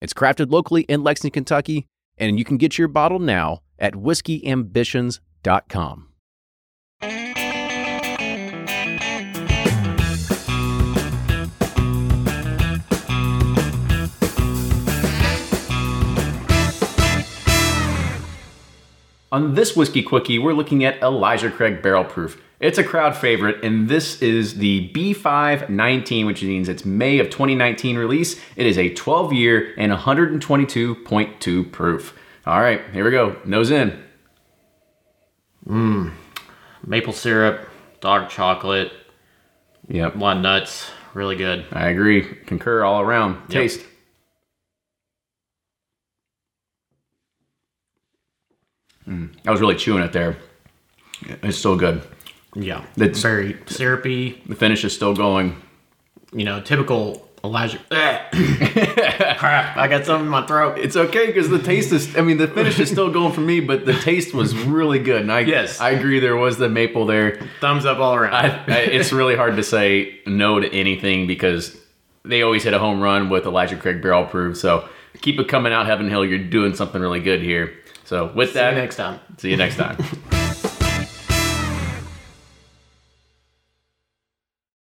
It's crafted locally in Lexington, Kentucky, and you can get your bottle now at whiskeyambitions.com. On this Whiskey Quickie, we're looking at Elijah Craig Barrel Proof. It's a crowd favorite, and this is the B519, which means it's May of 2019 release. It is a 12 year and 122.2 proof. All right, here we go. Nose in. Mmm. Maple syrup, dark chocolate, Yep, walnuts, really good. I agree. Concur all around. Taste. Mm, I was really chewing it there. It's so good. Yeah, That's- very syrupy. The finish is still going. You know, typical Elijah. Crap! I got something in my throat. It's okay because the taste is. I mean, the finish is still going for me, but the taste was really good. And I, Yes. I agree. There was the maple there. Thumbs up all around. I, I, it's really hard to say no to anything because they always hit a home run with Elijah Craig Barrel Proof. So keep it coming out, Heaven Hill. You're doing something really good here. So with See that, you next time. See you next time.